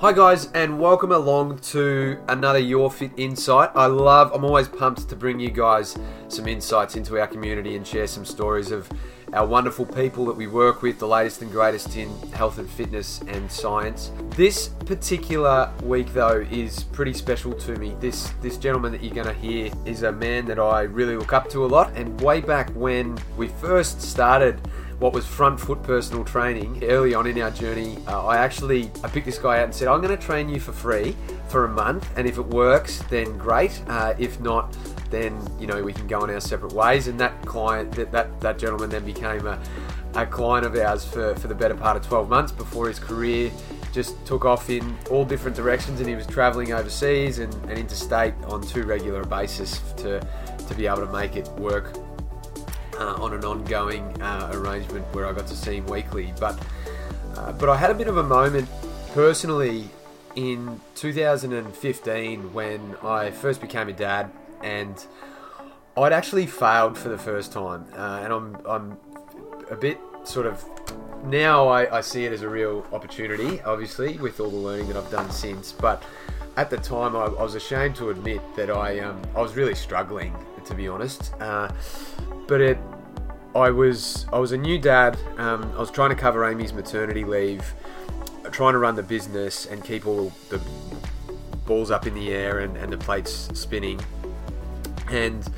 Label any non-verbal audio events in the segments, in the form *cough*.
Hi guys, and welcome along to another Your Fit Insight. I love, I'm always pumped to bring you guys some insights into our community and share some stories of our wonderful people that we work with, the latest and greatest in health and fitness and science. This particular week though is pretty special to me. This this gentleman that you're to hear is a man that I really look up to a lot and way back when we first started what was front foot personal training early on in our journey uh, i actually i picked this guy out and said i'm going to train you for free for a month and if it works then great. Uh, if not then you know we can go on our separate ways. And that client that that, that gentleman then became a, a client of ours for, for the better part of 12 months before his career just took off in all different directions and he was traveling overseas and, and interstate on too regular a basis to, to be able to make it work uh, on an ongoing uh, arrangement where I got to see him weekly. But uh, but I had a bit of a moment personally in 2015 when I first became a dad, and I'd actually failed for the first time, uh, and I'm I'm a bit sort of now I, I see it as a real opportunity, obviously, with all the learning that I've done since. But at the time, I, I was ashamed to admit that I um, I was really struggling, to be honest. Uh, but it, I was I was a new dad. Um, I was trying to cover Amy's maternity leave, trying to run the business and keep all the balls up in the air and, and the plates spinning, and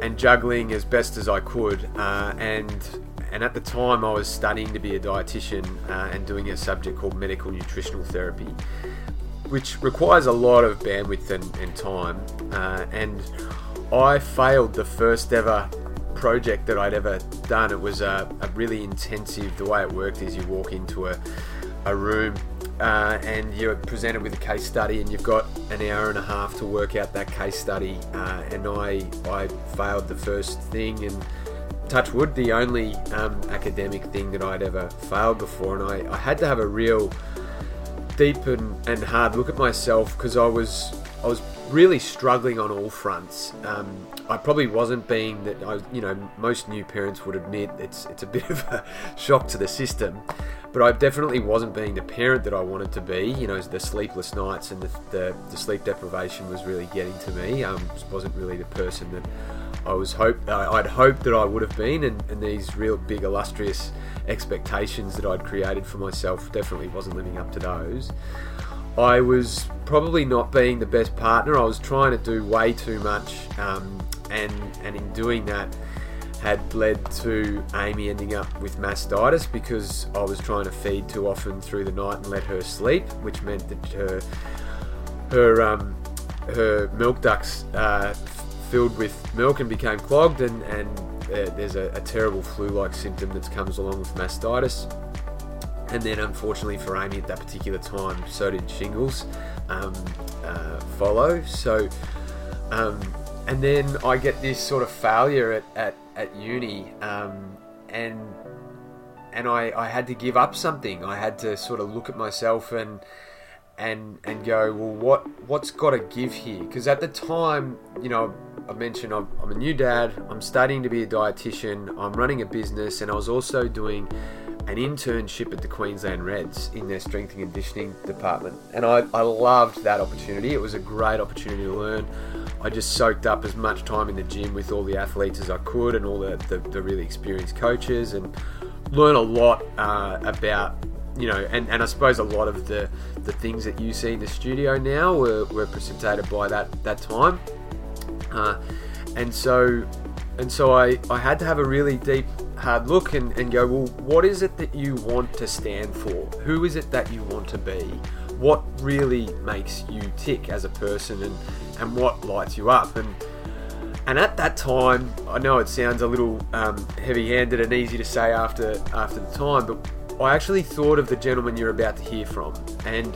and juggling as best as I could. Uh, and and at the time, I was studying to be a dietitian uh, and doing a subject called medical nutritional therapy, which requires a lot of bandwidth and, and time. Uh, and I failed the first ever project that I'd ever done. It was a, a really intensive. The way it worked is you walk into a, a room uh, and you're presented with a case study, and you've got an hour and a half to work out that case study. Uh, and I I failed the first thing, and touch wood, the only um, academic thing that I'd ever failed before, and I, I had to have a real deep and, and hard look at myself because I was I was really struggling on all fronts. Um, I probably wasn't being that I, you know, most new parents would admit it's it's a bit of a *laughs* shock to the system, but I definitely wasn't being the parent that I wanted to be. You know, the sleepless nights and the, the, the sleep deprivation was really getting to me. Um, wasn't really the person that I was hope uh, I'd hoped that I would have been, and, and these real big illustrious expectations that I'd created for myself definitely wasn't living up to those. I was probably not being the best partner. I was trying to do way too much, um, and and in doing that, had led to Amy ending up with mastitis because I was trying to feed too often through the night and let her sleep, which meant that her her um, her milk ducts uh, filled with milk and became clogged, and and uh, there's a, a terrible flu-like symptom that comes along with mastitis and then unfortunately for Amy at that particular time, so did shingles um, uh, follow. So, um, and then I get this sort of failure at, at, at uni, um, and and I, I had to give up something. I had to sort of look at myself and and and go, well, what what's got to give here? Because at the time, you know, I mentioned I'm, I'm a new dad. I'm studying to be a dietitian. I'm running a business, and I was also doing an internship at the Queensland Reds in their strength and conditioning department. And I, I loved that opportunity. It was a great opportunity to learn. I just soaked up as much time in the gym with all the athletes as I could and all the, the, the really experienced coaches and learn a lot uh, about, you know, and, and I suppose a lot of the, the things that you see in the studio now were, were precipitated by that, that time. Uh, and so and so I, I had to have a really deep hard look and, and go, well, what is it that you want to stand for? Who is it that you want to be? What really makes you tick as a person and, and what lights you up? And and at that time, I know it sounds a little um, heavy-handed and easy to say after after the time, but I actually thought of the gentleman you're about to hear from. And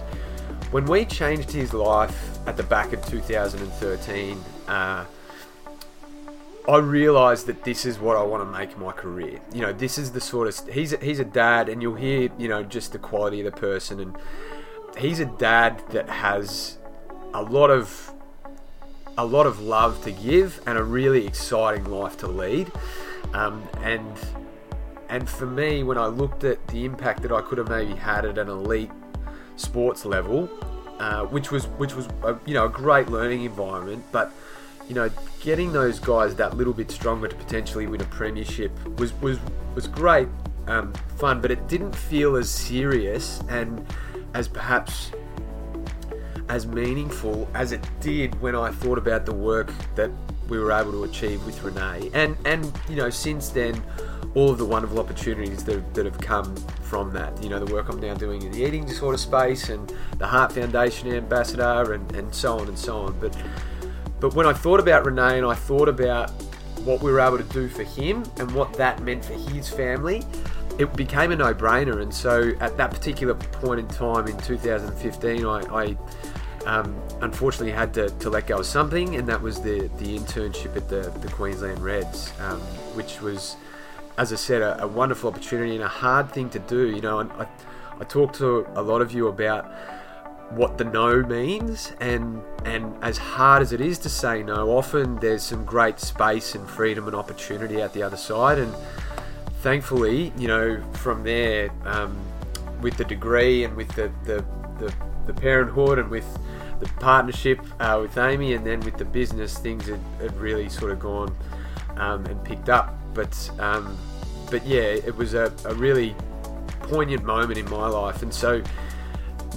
when we changed his life at the back of 2013, uh, I realised that this is what I want to make my career. You know, this is the sort of he's a, he's a dad, and you'll hear you know just the quality of the person, and he's a dad that has a lot of a lot of love to give and a really exciting life to lead, um, and and for me, when I looked at the impact that I could have maybe had at an elite sports level, uh, which was which was a, you know a great learning environment. But you know, getting those guys that little bit stronger to potentially win a premiership was was was great um, fun, but it didn't feel as serious and as perhaps as meaningful as it did when I thought about the work that we were able to achieve with Renee. And and you know, since then, all of the wonderful opportunities that, that have come from that. You know, the work I'm now doing in the eating disorder space and the Heart Foundation ambassador and, and so on and so on. But but when I thought about Renee and I thought about what we were able to do for him and what that meant for his family, it became a no-brainer. And so at that particular point in time in 2015, I, I um, unfortunately had to, to, let go of something, and that was the, the internship at the, the Queensland Reds, um, which was, as I said, a, a, wonderful opportunity and a hard thing to do. You know, I, I talked to a lot of you about what the no means and and as hard as it is to say no often there's some great space and freedom and opportunity at the other side and thankfully you know from there um, with the degree and with the the, the, the parenthood and with the partnership uh, with Amy and then with the business things had, had really sort of gone um, and picked up. But um, but yeah it was a, a really poignant moment in my life. And so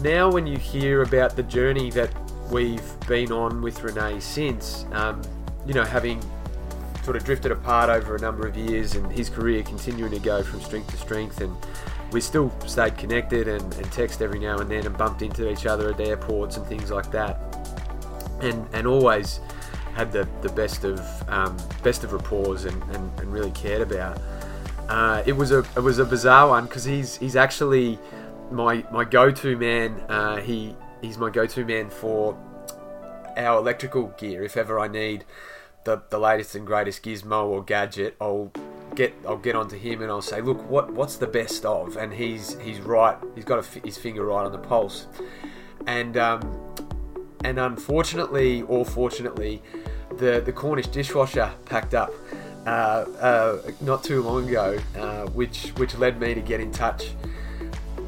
now when you hear about the journey that we've been on with Renee since, um, you know, having sort of drifted apart over a number of years and his career continuing to go from strength to strength and we still stayed connected and, and text every now and then and bumped into each other at airports and things like that and and always had the, the best of um, best of rapport and, and, and really cared about. Uh, it was a it was a bizarre one because he's he's actually my my go-to man. Uh, he he's my go-to man for our electrical gear. If ever I need the, the latest and greatest gizmo or gadget, I'll get I'll get onto him and I'll say, look, what what's the best of? And he's he's right. He's got his finger right on the pulse. And um, and unfortunately or fortunately, the the Cornish dishwasher packed up. Uh, uh, not too long ago, uh, which which led me to get in touch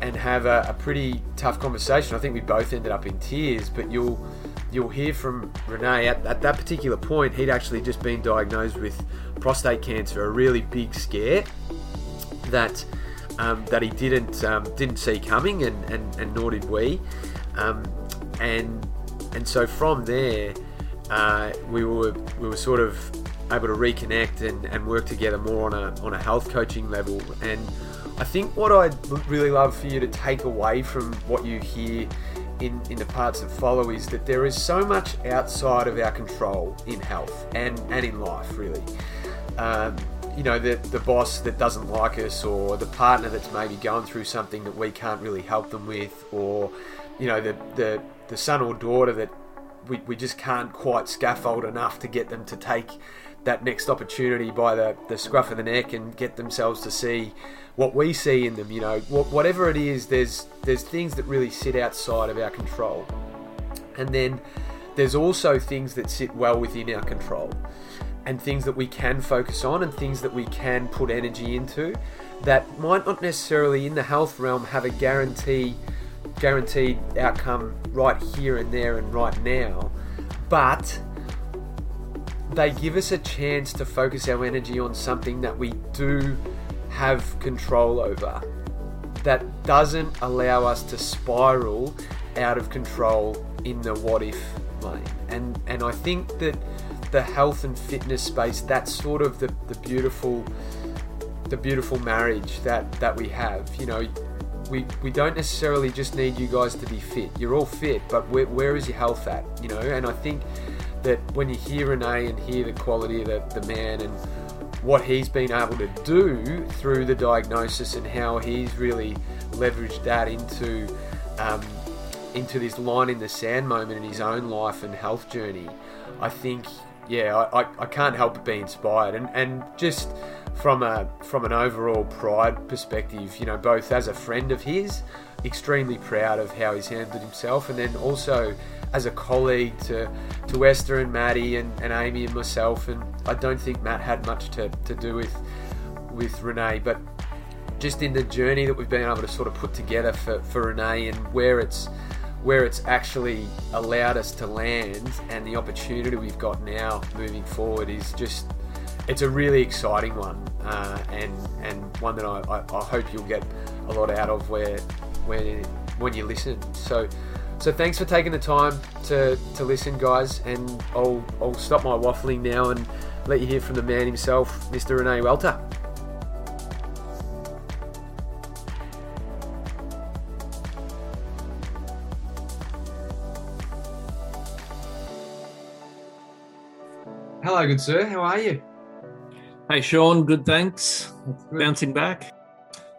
and have a, a, pretty tough conversation. I think we both ended up in tears, but you'll you'll hear from Renee at, at that particular point. He'd actually just been diagnosed with prostate cancer, a really big scare that um, that he didn't um, didn't see coming, and, and, and nor did we. Um, and and so from there, uh, we were we were sort of able to reconnect and, and work together more on a on a health coaching level and I think what I'd really love for you to take away from what you hear in, in the parts that follow is that there is so much outside of our control in health and, and in life, really. Um, you know, the, the boss that doesn't like us, or the partner that's maybe going through something that we can't really help them with, or, you know, the, the, the son or daughter that we, we just can't quite scaffold enough to get them to take that next opportunity by the, the scruff of the neck and get themselves to see what we see in them. You know, whatever it is, there's there's things that really sit outside of our control, and then there's also things that sit well within our control, and things that we can focus on, and things that we can put energy into, that might not necessarily in the health realm have a guarantee guaranteed outcome right here and there and right now, but they give us a chance to focus our energy on something that we do have control over that doesn't allow us to spiral out of control in the what if lane. And and I think that the health and fitness space, that's sort of the, the beautiful the beautiful marriage that, that we have. You know, we, we don't necessarily just need you guys to be fit. You're all fit, but where, where is your health at? You know, and I think that when you hear Renee and hear the quality of the, the man and what he's been able to do through the diagnosis and how he's really leveraged that into um, into this line in the sand moment in his own life and health journey. I think, yeah, I, I, I can't help but be inspired and, and just from a from an overall pride perspective, you know, both as a friend of his, extremely proud of how he's handled himself, and then also as a colleague to, to Esther and Maddie and, and Amy and myself. And I don't think Matt had much to, to do with with Renee, but just in the journey that we've been able to sort of put together for, for Renee and where it's where it's actually allowed us to land and the opportunity we've got now moving forward is just it's a really exciting one uh, and and one that I, I, I, hope you'll get a lot out of where where when you listen so so thanks for taking the time to, to listen guys and I'll, I'll stop my waffling now and let you hear from the man himself Mr. Renee Welter Hello, good sir. How are you? Hey, Sean. Good, thanks. Good. Bouncing back.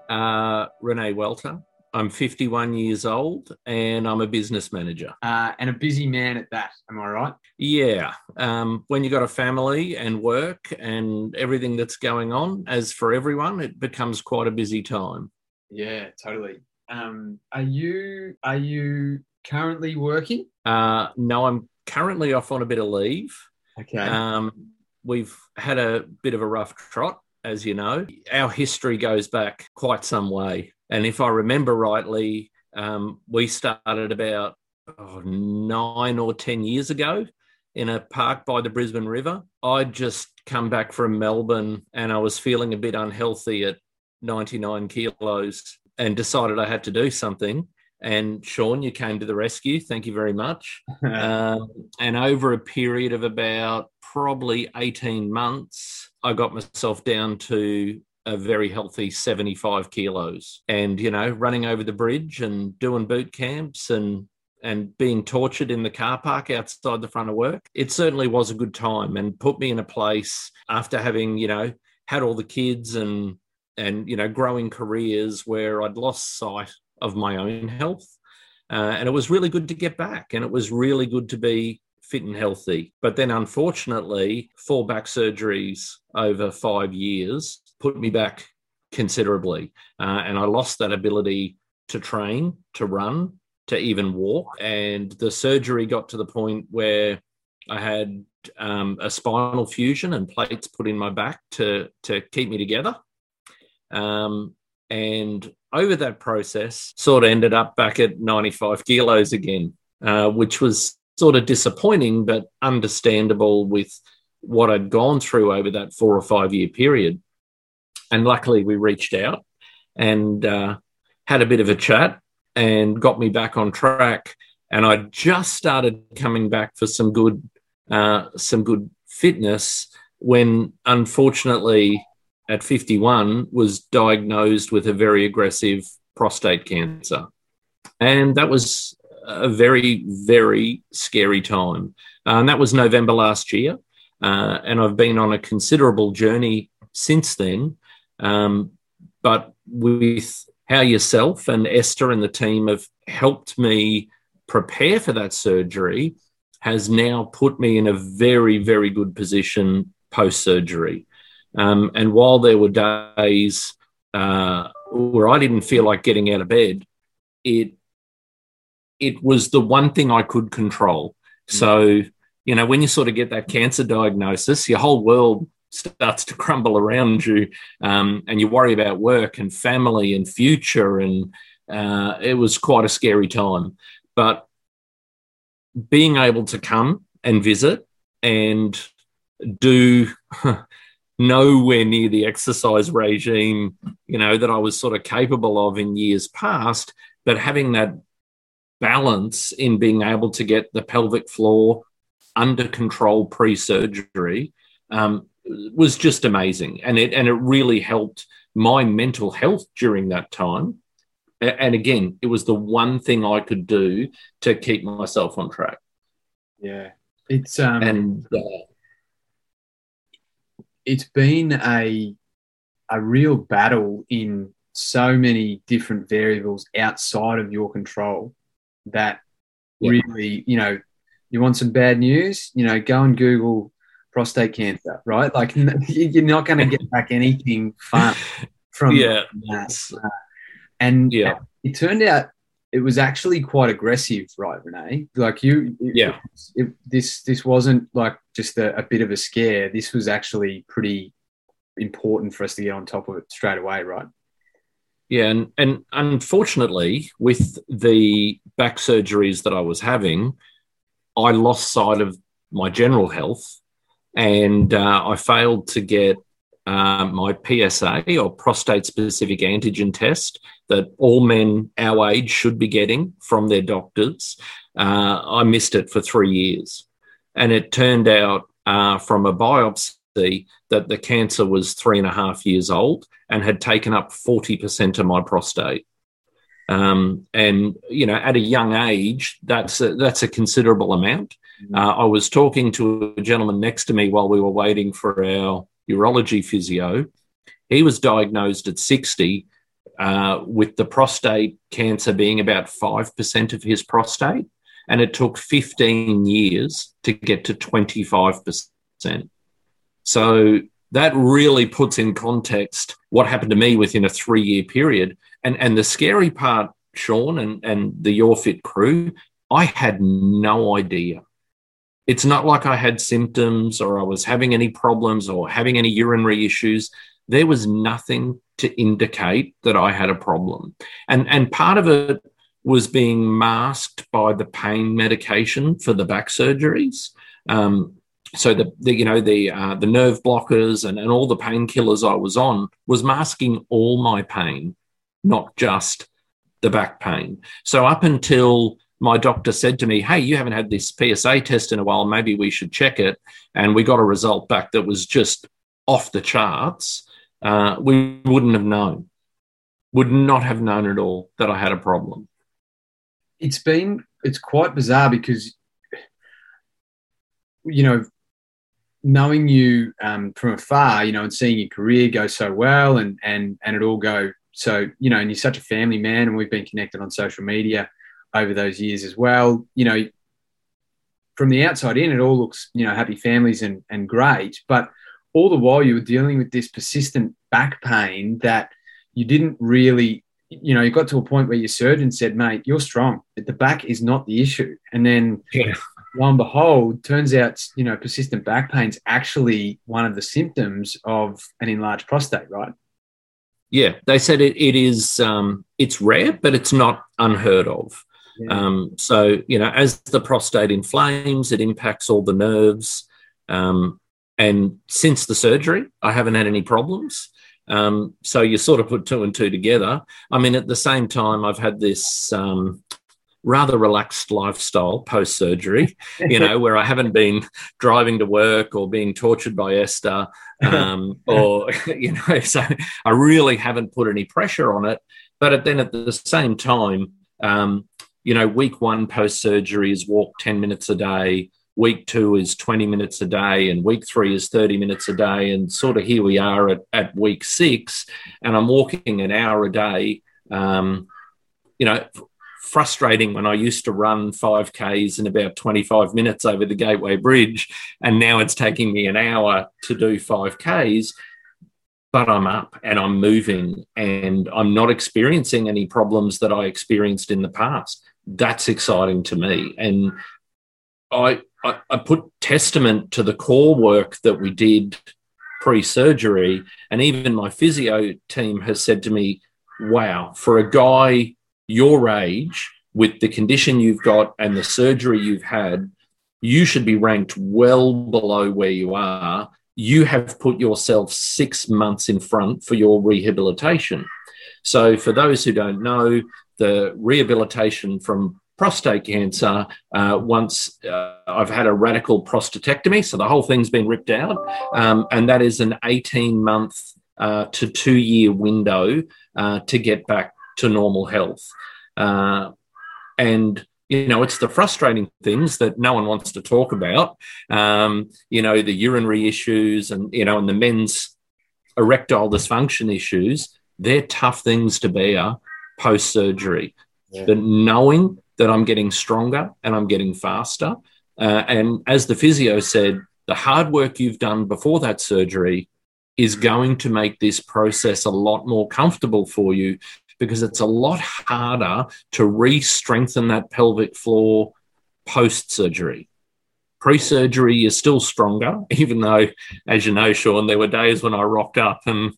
Uh, Renee Welter. I'm 51 years old and I'm a business manager. Uh, and a busy man at that. Am I right? Yeah. Um, when you've got a family and work and everything that's going on, as for everyone, it becomes quite a busy time. Yeah, totally. Um, are you are you currently working? Uh, no, I'm currently off on a bit of leave. Okay. Um, we've had a bit of a rough trot, as you know. Our history goes back quite some way. And if I remember rightly, um, we started about oh, nine or 10 years ago in a park by the Brisbane River. I'd just come back from Melbourne and I was feeling a bit unhealthy at 99 kilos and decided I had to do something. And Sean, you came to the rescue. Thank you very much. *laughs* um, and over a period of about probably 18 months, I got myself down to a very healthy 75 kilos. And, you know, running over the bridge and doing boot camps and and being tortured in the car park outside the front of work. It certainly was a good time and put me in a place after having, you know, had all the kids and and you know growing careers where I'd lost sight of my own health. Uh, and it was really good to get back and it was really good to be fit and healthy. But then, unfortunately, four back surgeries over five years put me back considerably. Uh, and I lost that ability to train, to run, to even walk. And the surgery got to the point where I had um, a spinal fusion and plates put in my back to, to keep me together. Um, and over that process, sort of ended up back at 95 kilos again, uh, which was sort of disappointing, but understandable with what I'd gone through over that four or five year period. And luckily, we reached out and uh, had a bit of a chat and got me back on track. And I just started coming back for some good, uh, some good fitness when, unfortunately, at 51 was diagnosed with a very aggressive prostate cancer. And that was a very, very scary time. Uh, and that was November last year. Uh, and I've been on a considerable journey since then. Um, but with how yourself and Esther and the team have helped me prepare for that surgery has now put me in a very, very good position post surgery. Um, and while there were days uh, where I didn't feel like getting out of bed, it it was the one thing I could control. Mm. So, you know, when you sort of get that cancer diagnosis, your whole world starts to crumble around you, um, and you worry about work and family and future, and uh, it was quite a scary time. But being able to come and visit and do *laughs* nowhere near the exercise regime, you know, that I was sort of capable of in years past. But having that balance in being able to get the pelvic floor under control pre-surgery um, was just amazing, and it and it really helped my mental health during that time. And again, it was the one thing I could do to keep myself on track. Yeah, it's um, and uh, it's been a a real battle in so many different variables outside of your control that yeah. really, you know, you want some bad news, you know, go and Google prostate cancer, right? Like *laughs* you're not going to get back anything fun from yeah. that. And yeah. it turned out it was actually quite aggressive, right, Renee? Like you, yeah. It, it, this this wasn't like just a, a, bit of a scare. This was actually pretty important for us to get on top of it straight away, right? Yeah, and, and unfortunately, with the back surgeries that I was having, I lost sight of my general health and uh, I failed to get uh, my PSA or prostate specific antigen test that all men our age should be getting from their doctors. Uh, I missed it for three years. And it turned out uh, from a biopsy that the cancer was three and a half years old and had taken up 40% of my prostate. Um, and you know, at a young age, that's a, that's a considerable amount. Uh, I was talking to a gentleman next to me while we were waiting for our urology physio. He was diagnosed at 60 uh, with the prostate cancer being about 5% of his prostate. And it took 15 years to get to 25%. So that really puts in context what happened to me within a three year period. And, and the scary part, Sean and, and the Your Fit crew, I had no idea. It's not like I had symptoms or I was having any problems or having any urinary issues. There was nothing to indicate that I had a problem. And, and part of it was being masked by the pain medication for the back surgeries. Um, so the, the, you know the uh, the nerve blockers and, and all the painkillers I was on was masking all my pain, not just the back pain. So up until my doctor said to me, Hey, you haven't had this PSA test in a while. Maybe we should check it. And we got a result back that was just off the charts. Uh, we wouldn't have known, would not have known at all that I had a problem. It's been, it's quite bizarre because, you know, knowing you um, from afar, you know, and seeing your career go so well and, and, and it all go so, you know, and you're such a family man and we've been connected on social media over those years as well. You know, from the outside in, it all looks, you know, happy families and, and great. But all the while you were dealing with this persistent back pain that you didn't really, you know, you got to a point where your surgeon said, mate, you're strong. The back is not the issue. And then yeah. lo and behold, turns out, you know, persistent back pain is actually one of the symptoms of an enlarged prostate, right? Yeah, they said it, it is um, it's rare, but it's not unheard of. Um, so, you know, as the prostate inflames, it impacts all the nerves. Um, and since the surgery, I haven't had any problems. Um, so you sort of put two and two together. I mean, at the same time, I've had this um, rather relaxed lifestyle post surgery, you know, where I haven't been driving to work or being tortured by Esther, um, *laughs* or, you know, *laughs* so I really haven't put any pressure on it. But then at the same time, um, you know, week one post surgery is walk 10 minutes a day, week two is 20 minutes a day, and week three is 30 minutes a day. And sort of here we are at, at week six, and I'm walking an hour a day. Um, you know, frustrating when I used to run 5Ks in about 25 minutes over the Gateway Bridge, and now it's taking me an hour to do 5Ks. But I'm up and I'm moving, and I'm not experiencing any problems that I experienced in the past that's exciting to me. And I, I, I put testament to the core work that we did pre surgery. And even my physio team has said to me, wow, for a guy your age, with the condition you've got and the surgery you've had, you should be ranked well below where you are. You have put yourself six months in front for your rehabilitation. So, for those who don't know, the rehabilitation from prostate cancer uh, once uh, I've had a radical prostatectomy. So the whole thing's been ripped out. Um, and that is an 18 month uh, to two year window uh, to get back to normal health. Uh, and you know, it's the frustrating things that no one wants to talk about. Um, you know, the urinary issues and, you know, and the men's erectile dysfunction issues, they're tough things to bear post surgery. Yeah. But knowing that I'm getting stronger and I'm getting faster. Uh, and as the physio said, the hard work you've done before that surgery is going to make this process a lot more comfortable for you because it's a lot harder to re strengthen that pelvic floor post surgery. Pre surgery is still stronger, *laughs* even though, as you know, Sean, there were days when I rocked up and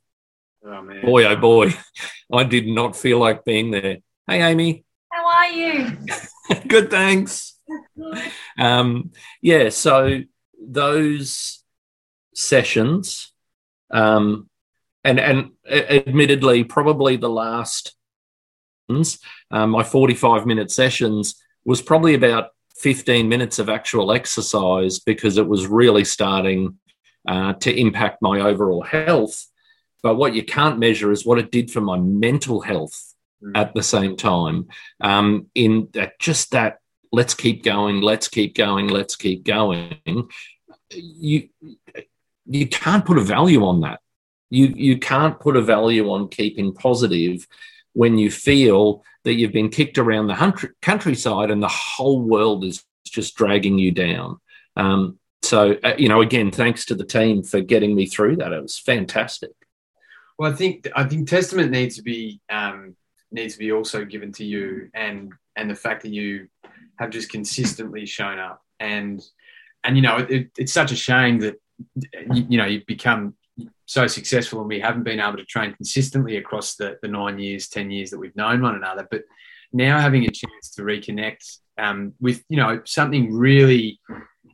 Oh, boy, oh boy, *laughs* I did not feel like being there. Hey, Amy. How are you? *laughs* Good, thanks. Um, yeah, so those sessions, um, and and admittedly, probably the last um, my forty-five minute sessions was probably about fifteen minutes of actual exercise because it was really starting uh, to impact my overall health. But what you can't measure is what it did for my mental health mm. at the same time. Um, in that, just that, let's keep going, let's keep going, let's keep going. You you can't put a value on that. You you can't put a value on keeping positive when you feel that you've been kicked around the countryside and the whole world is just dragging you down. Um, so uh, you know, again, thanks to the team for getting me through that. It was fantastic. Well, I think I think testament needs to be um, needs to be also given to you, and and the fact that you have just consistently shown up, and and you know, it, it's such a shame that you, you know you've become so successful and we haven't been able to train consistently across the, the nine years, 10 years that we've known one another. But now having a chance to reconnect um, with, you know, something really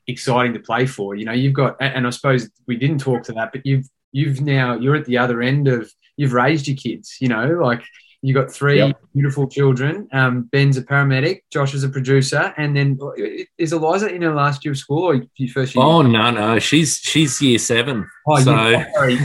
exciting to play for, you know, you've got, and I suppose we didn't talk to that, but you've, you've now, you're at the other end of, you've raised your kids, you know, like you got three yep. beautiful children. Um, Ben's a paramedic. Josh is a producer, and then is Eliza in her last year of school or your first year? Oh no, no, she's she's year seven. Oh, so yeah, sorry,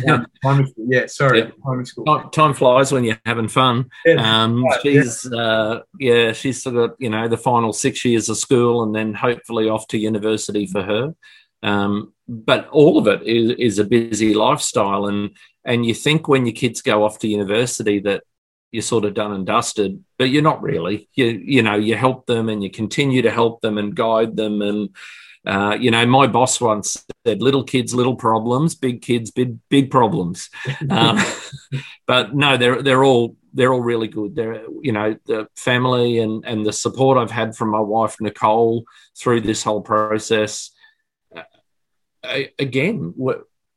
primary school. Yeah, sorry, yeah. school. Time flies when you're having fun. Yeah. Um, she's yeah. Uh, yeah, she's still got you know the final six years of school, and then hopefully off to university for her. Um, but all of it is, is a busy lifestyle, and and you think when your kids go off to university that you're sort of done and dusted, but you're not really. You you know you help them and you continue to help them and guide them and. Uh, you know, my boss once said, "Little kids, little problems; big kids, big big problems." *laughs* um, but no, they're they're all they're all really good. They're you know the family and and the support I've had from my wife Nicole through this whole process. Uh, again,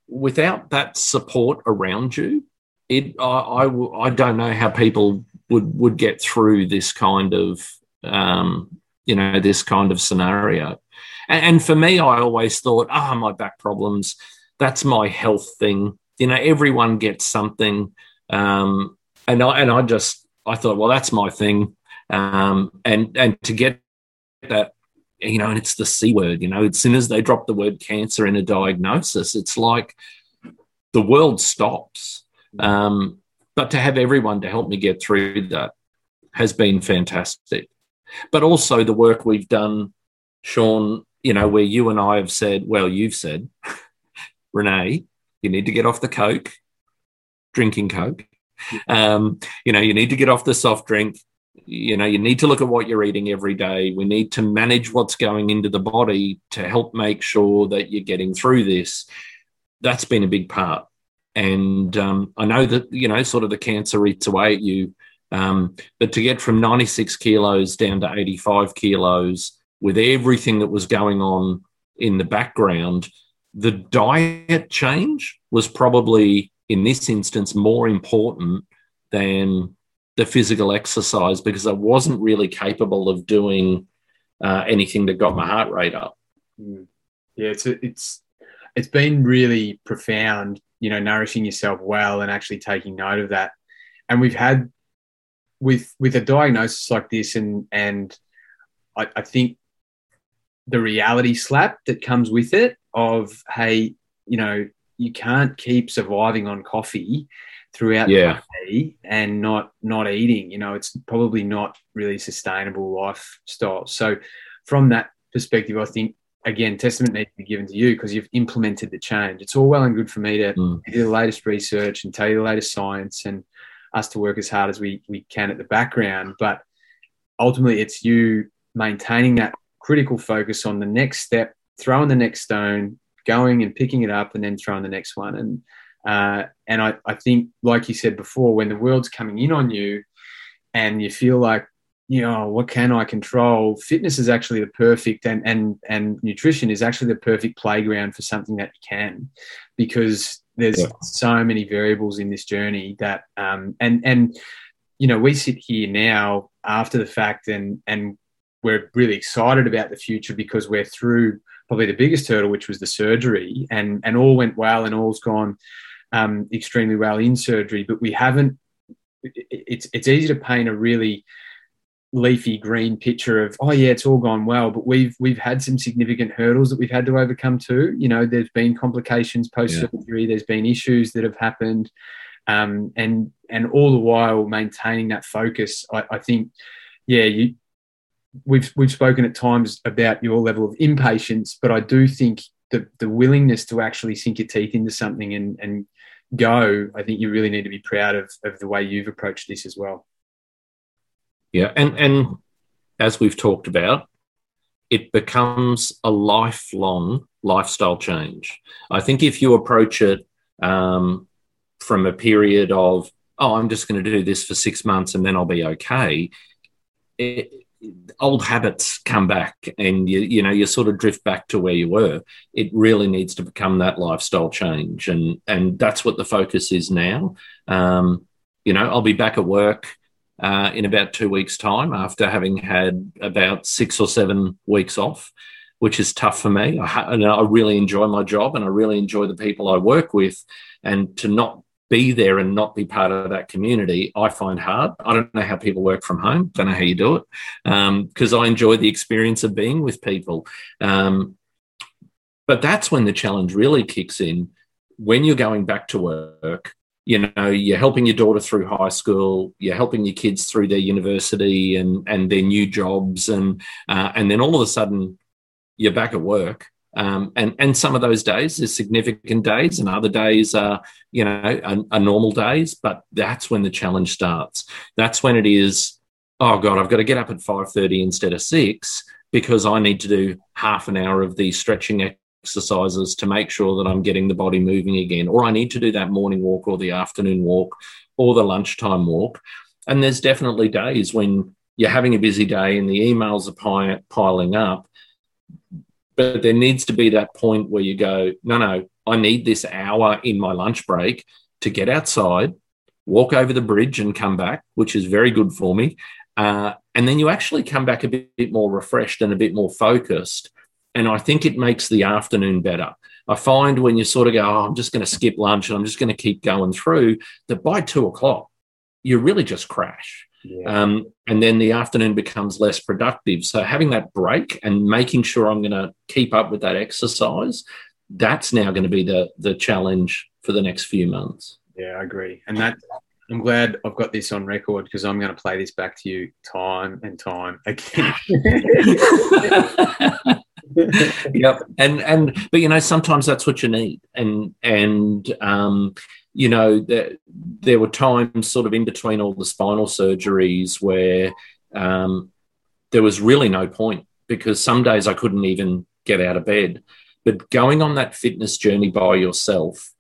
without that support around you, it I, I, I don't know how people would would get through this kind of um, you know this kind of scenario. And, and for me, I always thought, ah, oh, my back problems, that's my health thing. You know, everyone gets something, um, and I and I just I thought, well, that's my thing. Um, and and to get that you know, and it's the C word, you know, as soon as they drop the word cancer in a diagnosis, it's like the world stops. Um, but to have everyone to help me get through that has been fantastic. But also the work we've done, Sean, you know, where you and I have said, well, you've said, *laughs* Renee, you need to get off the Coke, drinking Coke. Um, you know, you need to get off the soft drink. You know, you need to look at what you're eating every day. We need to manage what's going into the body to help make sure that you're getting through this. That's been a big part. And um, I know that, you know, sort of the cancer eats away at you. Um, but to get from 96 kilos down to 85 kilos with everything that was going on in the background, the diet change was probably, in this instance, more important than the physical exercise because I wasn't really capable of doing uh, anything that got my heart rate up. Mm. Yeah, it's it's it's been really profound you know nourishing yourself well and actually taking note of that and we've had with with a diagnosis like this and and I, I think the reality slap that comes with it of hey you know you can't keep surviving on coffee throughout yeah. the day and not not eating you know it's probably not really sustainable lifestyle so from that perspective i think again, testament needs to be given to you because you've implemented the change. It's all well and good for me to mm. do the latest research and tell you the latest science and us to work as hard as we, we can at the background. But ultimately, it's you maintaining that critical focus on the next step, throwing the next stone, going and picking it up, and then throwing the next one. And uh, and I, I think, like you said before, when the world's coming in on you and you feel like you know, what can I control? Fitness is actually the perfect and and and nutrition is actually the perfect playground for something that you can, because there's yeah. so many variables in this journey that um and and you know we sit here now after the fact and and we're really excited about the future because we're through probably the biggest hurdle, which was the surgery, and and all went well and all's gone um, extremely well in surgery, but we haven't. It's it's easy to paint a really leafy green picture of oh yeah it's all gone well but we've we've had some significant hurdles that we've had to overcome too you know there's been complications post surgery yeah. there's been issues that have happened um, and and all the while maintaining that focus I, I think yeah you we've we've spoken at times about your level of impatience but I do think the the willingness to actually sink your teeth into something and and go I think you really need to be proud of of the way you've approached this as well yeah, and and as we've talked about, it becomes a lifelong lifestyle change. I think if you approach it um, from a period of oh, I'm just going to do this for six months and then I'll be okay. It, old habits come back and you you know you sort of drift back to where you were it really needs to become that lifestyle change and and that's what the focus is now um, you know i'll be back at work uh, in about two weeks' time after having had about six or seven weeks off, which is tough for me. I, ha- I really enjoy my job and I really enjoy the people I work with. And to not be there and not be part of that community, I find hard. I don't know how people work from home. Don't know how you do it because um, I enjoy the experience of being with people. Um, but that's when the challenge really kicks in when you're going back to work you know you're helping your daughter through high school you're helping your kids through their university and and their new jobs and uh, and then all of a sudden you're back at work. Um, and and some of those days are significant days and other days are you know are, are normal days but that's when the challenge starts. That's when it is oh god i've got to get up at 5.30 instead of 6 because i need to do half an hour of the stretching exercises to make sure that I'm getting the body moving again, or I need to do that morning walk or the afternoon walk or the lunchtime walk. And there's definitely days when you're having a busy day and the emails are piling up. But there needs to be that point where you go, no, no, I need this hour in my lunch break to get outside, walk over the bridge and come back, which is very good for me. Uh, and then you actually come back a bit, bit more refreshed and a bit more focused and I think it makes the afternoon better. I find when you sort of go, oh, I'm just going to skip lunch and I'm just going to keep going through, that by two o'clock, you really just crash. Yeah. Um, and then the afternoon becomes less productive. So having that break and making sure I'm going to keep up with that exercise, that's now going to be the the challenge for the next few months. Yeah, I agree. And that I'm glad I've got this on record because I'm going to play this back to you time and time again. *laughs* *laughs* *laughs* yep. And and but you know sometimes that's what you need. And and um, you know there there were times sort of in between all the spinal surgeries where um, there was really no point because some days I couldn't even get out of bed. But going on that fitness journey by yourself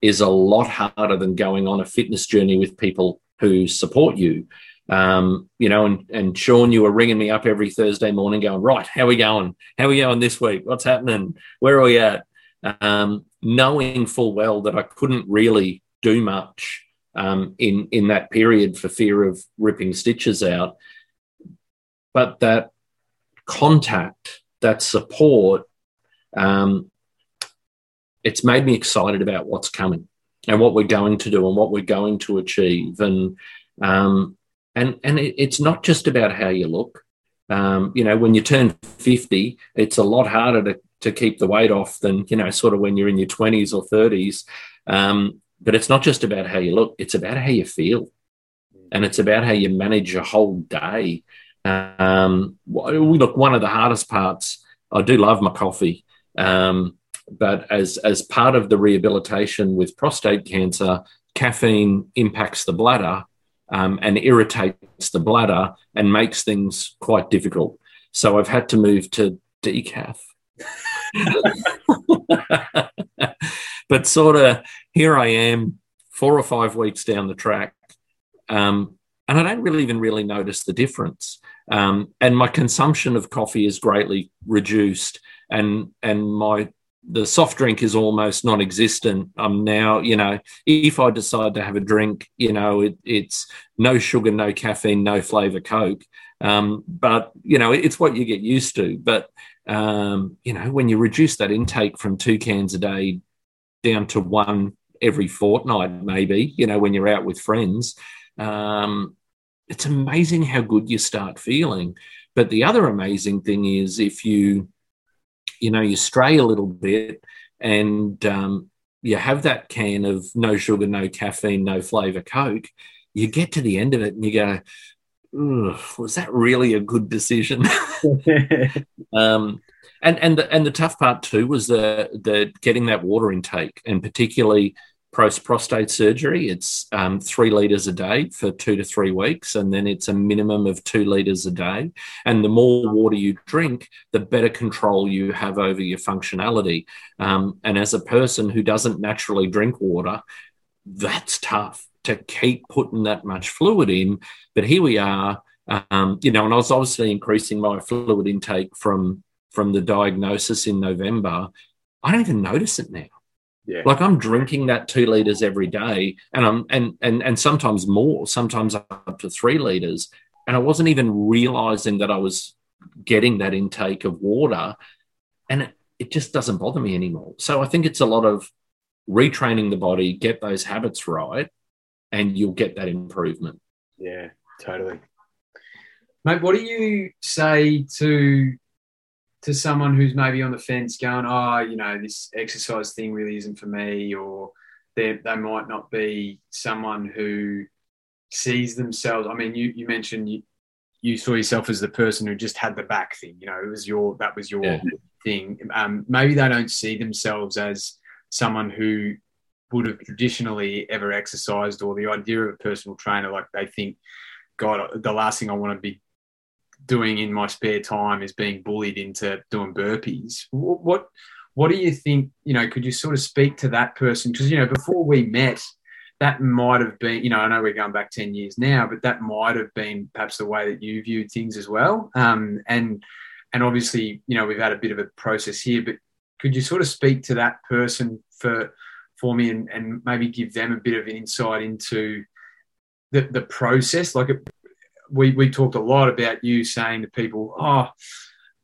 is a lot harder than going on a fitness journey with people who support you. Um, you know, and, and Sean, you were ringing me up every Thursday morning going, right, how are we going? How we going this week? What's happening? Where are we at? Um, knowing full well that I couldn't really do much um, in, in that period for fear of ripping stitches out. But that contact, that support, um, it's made me excited about what's coming and what we're going to do and what we're going to achieve. And um, and and it, it's not just about how you look. Um, you know, when you turn fifty, it's a lot harder to to keep the weight off than you know, sort of when you're in your twenties or thirties. Um, but it's not just about how you look; it's about how you feel, and it's about how you manage your whole day. Um, look, one of the hardest parts. I do love my coffee, um, but as as part of the rehabilitation with prostate cancer, caffeine impacts the bladder um, and irritates the bladder and makes things quite difficult. So I've had to move to decaf. *laughs* but sort of here I am, four or five weeks down the track, um, and I don't really even really notice the difference. Um, and my consumption of coffee is greatly reduced, and and my the soft drink is almost non-existent. I'm now, you know, if I decide to have a drink, you know, it, it's no sugar, no caffeine, no flavor Coke. Um, but you know, it's what you get used to. But um, you know, when you reduce that intake from two cans a day down to one every fortnight, maybe, you know, when you're out with friends, um, it's amazing how good you start feeling. But the other amazing thing is if you you know, you stray a little bit and um, you have that can of no sugar, no caffeine, no flavor Coke, you get to the end of it and you go, was that really a good decision? *laughs* um, and and the, and the tough part too was the the getting that water intake, and particularly post prostate surgery, it's um, three litres a day for two to three weeks, and then it's a minimum of two litres a day. And the more water you drink, the better control you have over your functionality. Um, and as a person who doesn't naturally drink water, that's tough to keep putting that much fluid in. But here we are, um, you know, and I was obviously increasing my fluid intake from from the diagnosis in November. I don't even notice it now. Yeah. Like I'm drinking that two liters every day, and I'm and and and sometimes more, sometimes up to three liters, and I wasn't even realizing that I was getting that intake of water, and it, it just doesn't bother me anymore. So I think it's a lot of retraining the body, get those habits right, and you'll get that improvement. Yeah, totally. Mate, what do you say to to someone who's maybe on the fence going, oh, you know, this exercise thing really isn't for me, or they, they might not be someone who sees themselves. I mean, you, you mentioned you, you saw yourself as the person who just had the back thing, you know, it was your, that was your yeah. thing. Um, maybe they don't see themselves as someone who would have traditionally ever exercised or the idea of a personal trainer. Like they think, God, the last thing I want to be doing in my spare time is being bullied into doing burpees. What what do you think? You know, could you sort of speak to that person? Because you know, before we met, that might have been. You know, I know we're going back ten years now, but that might have been perhaps the way that you viewed things as well. Um, and and obviously, you know, we've had a bit of a process here, but could you sort of speak to that person for for me and, and maybe give them a bit of an insight into the, the process like we, we talked a lot about you saying to people, oh,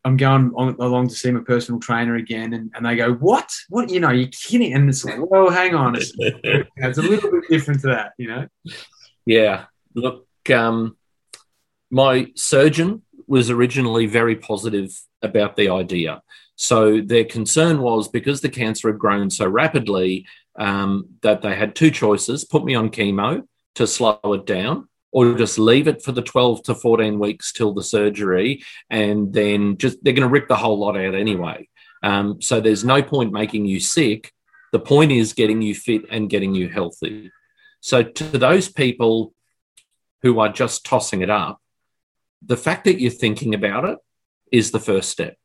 I'm going on, along to see my personal trainer again. And, and they go, what? What? You know, you're kidding. And it's like, well, hang on. It's, *laughs* it's a little bit different to that, you know? Yeah. Look, um, my surgeon was originally very positive about the idea. So their concern was because the cancer had grown so rapidly um, that they had two choices put me on chemo to slow it down or just leave it for the 12 to 14 weeks till the surgery and then just they're going to rip the whole lot out anyway. Um, so there's no point making you sick. The point is getting you fit and getting you healthy. So to those people who are just tossing it up, the fact that you're thinking about it is the first step.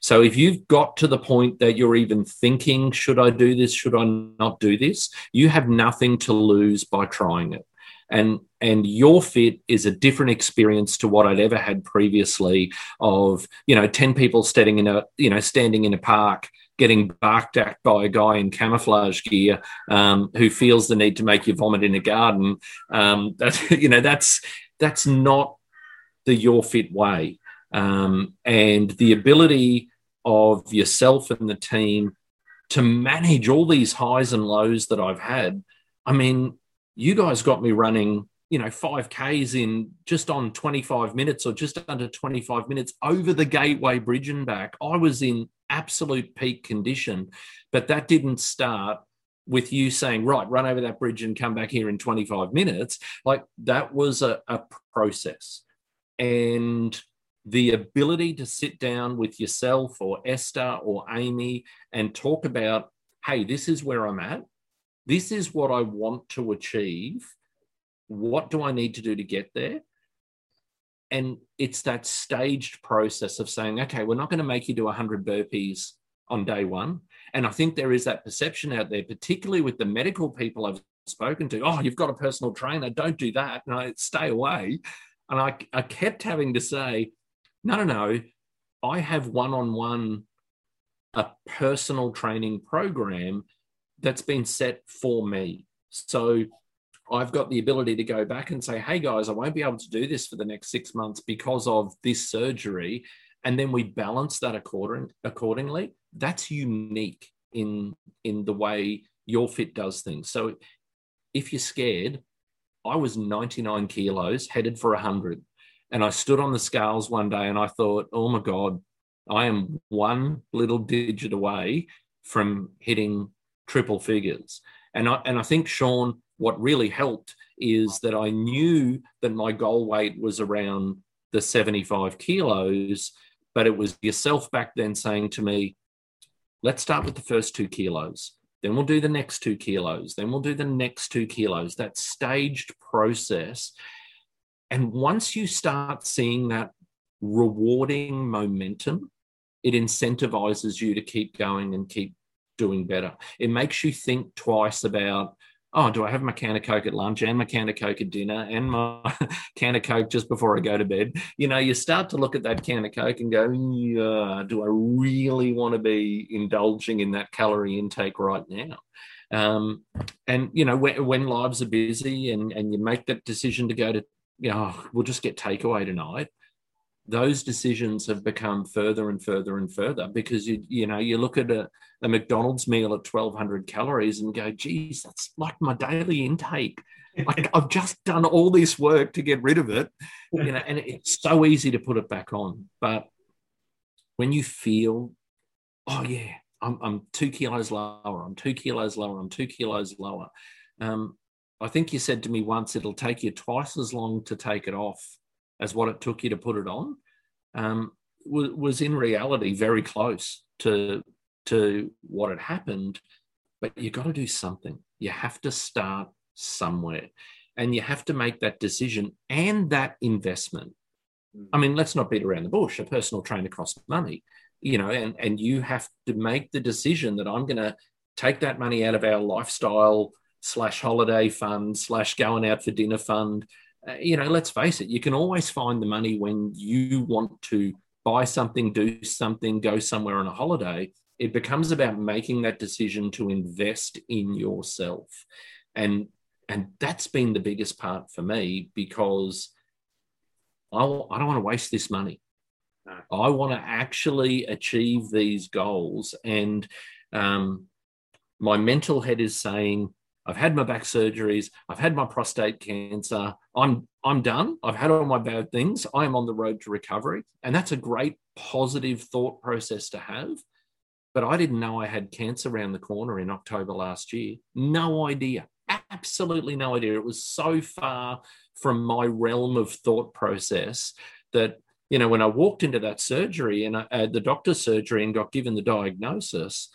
So if you've got to the point that you're even thinking, should I do this? Should I not do this? You have nothing to lose by trying it and and your fit is a different experience to what I'd ever had previously of you know 10 people standing in a you know standing in a park getting barked at by a guy in camouflage gear um, who feels the need to make you vomit in a garden. Um, *laughs* you know that's that's not the your fit way. Um, and the ability of yourself and the team to manage all these highs and lows that I've had I mean you guys got me running you know 5ks in just on 25 minutes or just under 25 minutes over the gateway bridge and back. I was in absolute peak condition but that didn't start with you saying right run over that bridge and come back here in 25 minutes. Like that was a, a process. And the ability to sit down with yourself or esther or amy and talk about hey this is where i'm at this is what I want to achieve. What do I need to do to get there? And it's that staged process of saying, okay, we're not going to make you do 100 burpees on day one. And I think there is that perception out there, particularly with the medical people I've spoken to. Oh, you've got a personal trainer. Don't do that. No, stay away. And I, I kept having to say, no, no, no. I have one on one a personal training program that's been set for me. So I've got the ability to go back and say, hey guys, I won't be able to do this for the next six months because of this surgery. And then we balance that according, accordingly. That's unique in in the way your fit does things. So if you're scared, I was 99 kilos, headed for 100. And I stood on the scales one day and I thought, oh my God, I am one little digit away from hitting triple figures. And I, and I think, Sean, what really helped is that I knew that my goal weight was around the 75 kilos, but it was yourself back then saying to me, let's start with the first two kilos. Then we'll do the next two kilos. Then we'll do the next two kilos. That staged process. And once you start seeing that rewarding momentum, it incentivizes you to keep going and keep doing better. It makes you think twice about, oh, do I have my can of Coke at lunch and my can of Coke at dinner and my *laughs* can of Coke just before I go to bed? You know, you start to look at that can of Coke and go, yeah, do I really want to be indulging in that calorie intake right now? Um, and, you know, when, when lives are busy and, and you make that decision to go to, you know, oh, we'll just get takeaway tonight those decisions have become further and further and further because you you know you look at a, a McDonald's meal at 1200 calories and go geez that's like my daily intake. Like *laughs* I've just done all this work to get rid of it you know and it's so easy to put it back on. But when you feel oh yeah I'm, I'm two kilos lower I'm two kilos lower I'm two kilos lower um, I think you said to me once it'll take you twice as long to take it off as what it took you to put it on um, was, was in reality very close to to what had happened. But you've got to do something. You have to start somewhere, and you have to make that decision and that investment. I mean, let's not beat around the bush. A personal trainer costs money, you know, and and you have to make the decision that I'm going to take that money out of our lifestyle slash holiday fund slash going out for dinner fund uh, you know, let's face it, you can always find the money when you want to buy something, do something, go somewhere on a holiday. It becomes about making that decision to invest in yourself. And and that's been the biggest part for me because I, I don't want to waste this money. No. I want to actually achieve these goals. And um, my mental head is saying, I've had my back surgeries. I've had my prostate cancer. I'm I'm done. I've had all my bad things. I am on the road to recovery, and that's a great positive thought process to have. But I didn't know I had cancer around the corner in October last year. No idea. Absolutely no idea. It was so far from my realm of thought process that you know when I walked into that surgery and I, uh, the doctor's surgery and got given the diagnosis,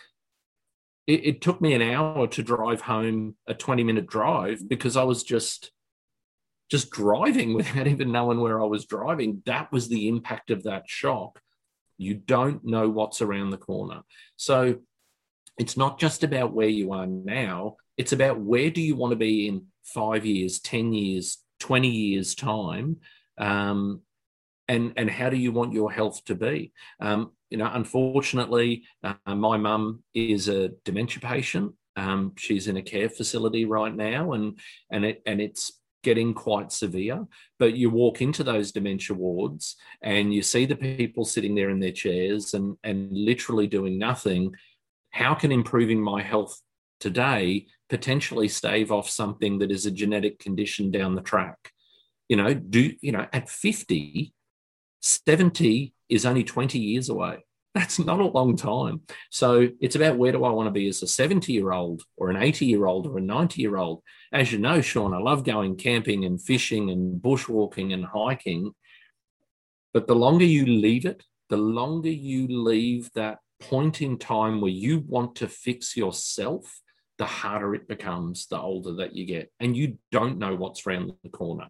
it, it took me an hour to drive home a 20 minute drive because I was just just driving *laughs* without even knowing where I was driving. That was the impact of that shock. You don't know what's around the corner. So it's not just about where you are now, it's about where do you want to be in five years, 10 years, 20 years' time. Um, and, and how do you want your health to be? Um, you know, unfortunately, uh, my mum is a dementia patient. Um, she's in a care facility right now, and and it and it's getting quite severe. But you walk into those dementia wards, and you see the people sitting there in their chairs and and literally doing nothing. How can improving my health today potentially stave off something that is a genetic condition down the track? You know, do you know at fifty? 70 is only 20 years away. That's not a long time. So it's about where do I want to be as a 70 year old or an 80 year old or a 90 year old. As you know, Sean, I love going camping and fishing and bushwalking and hiking. But the longer you leave it, the longer you leave that point in time where you want to fix yourself, the harder it becomes the older that you get. And you don't know what's around the corner.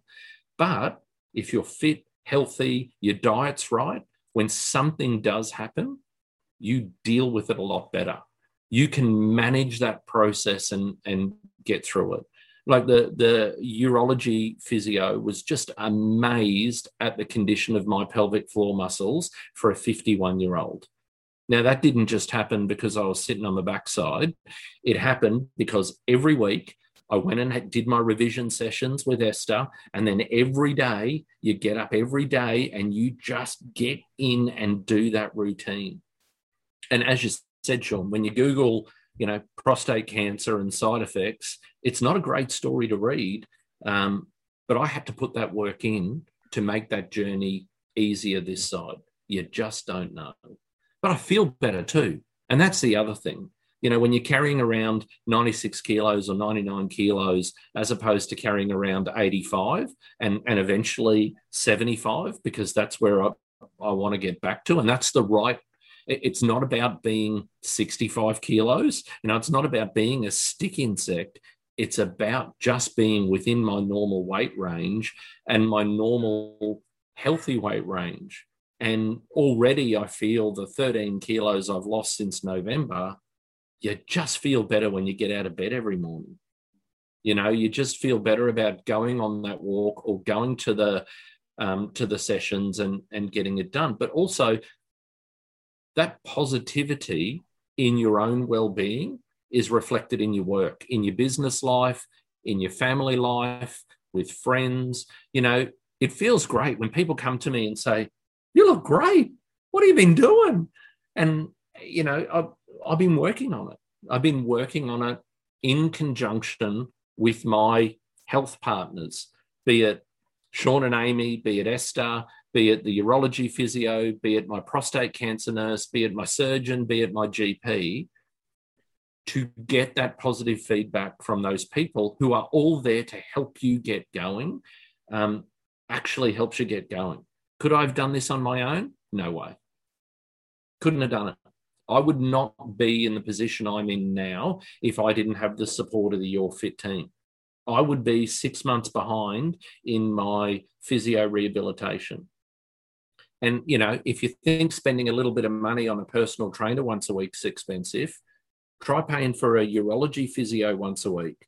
But if you're fit, healthy, your diet's right, when something does happen, you deal with it a lot better. You can manage that process and, and get through it. Like the the urology physio was just amazed at the condition of my pelvic floor muscles for a 51 year old. Now that didn't just happen because I was sitting on the backside. It happened because every week I went and did my revision sessions with Esther. And then every day, you get up every day and you just get in and do that routine. And as you said, Sean, when you Google, you know, prostate cancer and side effects, it's not a great story to read. Um, but I had to put that work in to make that journey easier this side. You just don't know. But I feel better too. And that's the other thing. You know, when you're carrying around 96 kilos or 99 kilos, as opposed to carrying around 85 and, and eventually 75, because that's where I, I want to get back to. And that's the right it's not about being 65 kilos. You know, it's not about being a stick insect. It's about just being within my normal weight range and my normal healthy weight range. And already I feel the 13 kilos I've lost since November you just feel better when you get out of bed every morning. You know, you just feel better about going on that walk or going to the um, to the sessions and and getting it done. But also that positivity in your own well-being is reflected in your work, in your business life, in your family life, with friends. You know, it feels great when people come to me and say, "You look great. What have you been doing?" And you know, I've been working on it. I've been working on it in conjunction with my health partners, be it Sean and Amy, be it Esther, be it the urology physio, be it my prostate cancer nurse, be it my surgeon, be it my GP, to get that positive feedback from those people who are all there to help you get going, um, actually helps you get going. Could I have done this on my own? No way. Couldn't have done it. I would not be in the position I'm in now if I didn't have the support of the Your Fit team. I would be six months behind in my physio rehabilitation. And, you know, if you think spending a little bit of money on a personal trainer once a week is expensive, try paying for a urology physio once a week.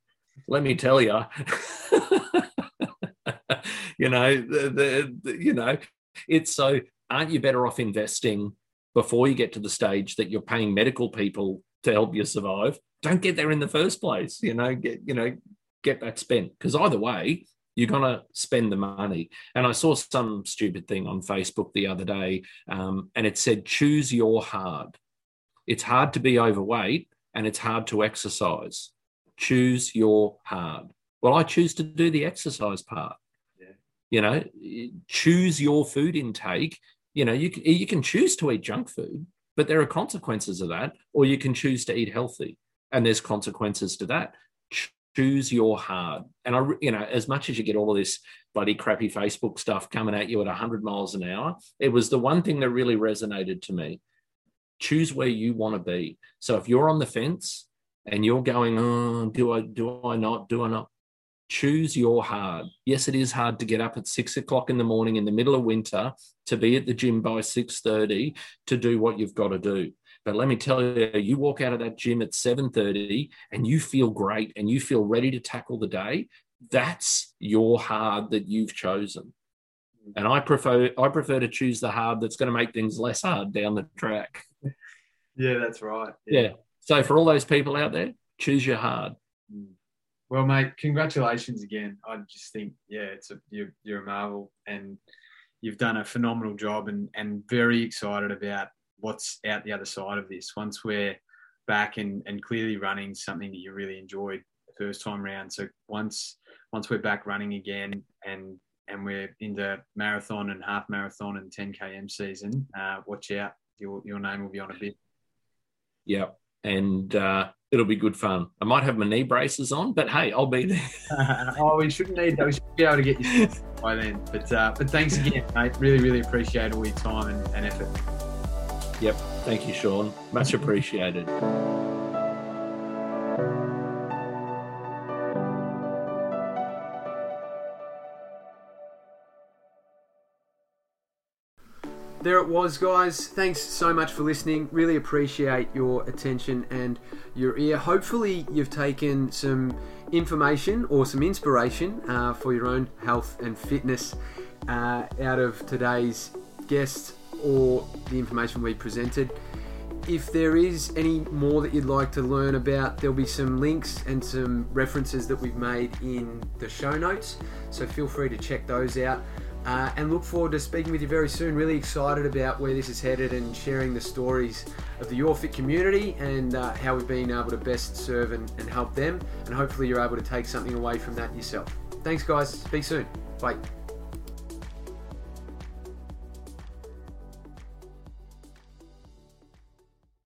Let me tell you, *laughs* you know, the, the, the, you know, it's so, aren't you better off investing before you get to the stage that you're paying medical people to help you survive don't get there in the first place you know get you know get that spent. Because either way you're going to spend the money. And i saw some stupid thing on facebook the other day um, and it said choose your hard. It's hard to be overweight and it's hard to exercise. Choose your hard. Well i choose to do the exercise part. Yeah. you know choose your food intake you know, you can, you can choose to eat junk food, but there are consequences of that, or you can choose to eat healthy, and there's consequences to that. Choose your hard. And I, you know, as much as you get all of this bloody crappy Facebook stuff coming at you at 100 miles an hour, it was the one thing that really resonated to me. Choose where you want to be. So if you're on the fence and you're going, oh, do I, do I not, do I not? Choose your hard. Yes, it is hard to get up at six o'clock in the morning in the middle of winter to be at the gym by 6.30 to do what you've got to do. But let me tell you, you walk out of that gym at 7.30 and you feel great and you feel ready to tackle the day. That's your hard that you've chosen. And I prefer I prefer to choose the hard that's going to make things less hard down the track. *laughs* Yeah, that's right. Yeah. yeah. So for all those people out there, choose your hard. Well, mate, congratulations again. I just think, yeah, it's a you're, you're a marvel, and you've done a phenomenal job, and and very excited about what's out the other side of this. Once we're back and and clearly running something that you really enjoyed the first time round. So once once we're back running again, and and we're into marathon and half marathon and 10 km season, uh, watch out. Your your name will be on a bit. Yeah, and. Uh it'll be good fun. I might have my knee braces on, but hey, I'll be there. *laughs* oh, we shouldn't need those. We should be able to get you *laughs* by then. But uh, but thanks again, mate. Really, really appreciate all your time and, and effort. Yep. Thank you, Sean. Much appreciated. There it was, guys. Thanks so much for listening. Really appreciate your attention and your ear. Hopefully, you've taken some information or some inspiration uh, for your own health and fitness uh, out of today's guest or the information we presented. If there is any more that you'd like to learn about, there'll be some links and some references that we've made in the show notes. So feel free to check those out. Uh, and look forward to speaking with you very soon. Really excited about where this is headed and sharing the stories of the Your Fit community and uh, how we've been able to best serve and, and help them. And hopefully, you're able to take something away from that yourself. Thanks, guys. Speak soon. Bye.